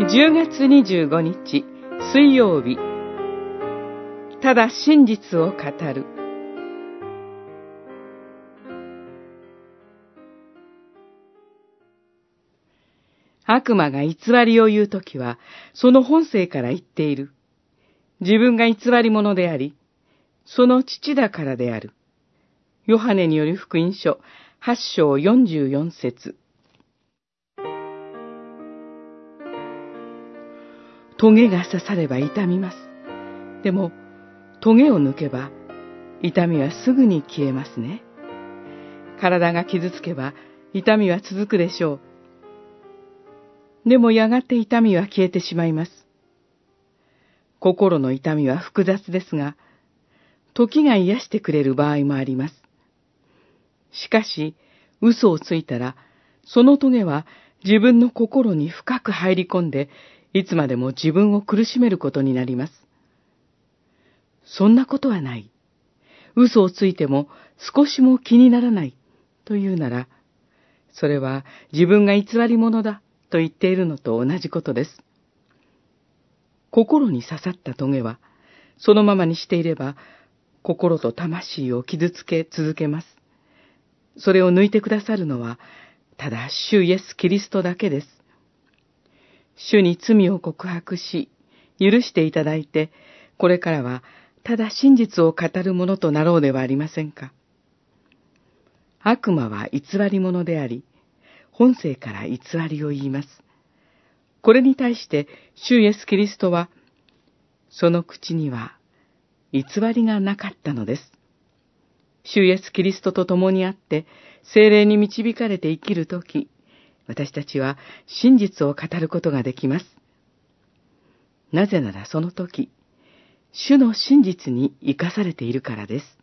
10月25日水曜日ただ真実を語る悪魔が偽りを言うときは、その本性から言っている。自分が偽り者であり、その父だからである。ヨハネによる福音書8章44節棘が刺されば痛みます。でも、棘を抜けば、痛みはすぐに消えますね。体が傷つけば、痛みは続くでしょう。でもやがて痛みは消えてしまいます。心の痛みは複雑ですが、時が癒してくれる場合もあります。しかし、嘘をついたら、その棘は自分の心に深く入り込んで、いつまでも自分を苦しめることになります。そんなことはない。嘘をついても少しも気にならないというなら、それは自分が偽り者だと言っているのと同じことです。心に刺さった棘は、そのままにしていれば、心と魂を傷つけ続けます。それを抜いてくださるのは、ただ主イエス・キリストだけです。主に罪を告白し、許していただいて、これからはただ真実を語るものとなろうではありませんか。悪魔は偽り者であり、本性から偽りを言います。これに対して、主イエス・キリストは、その口には偽りがなかったのです。主イエス・キリストと共にあって、精霊に導かれて生きるとき、私たちは真実を語ることができます。なぜならその時、主の真実に生かされているからです。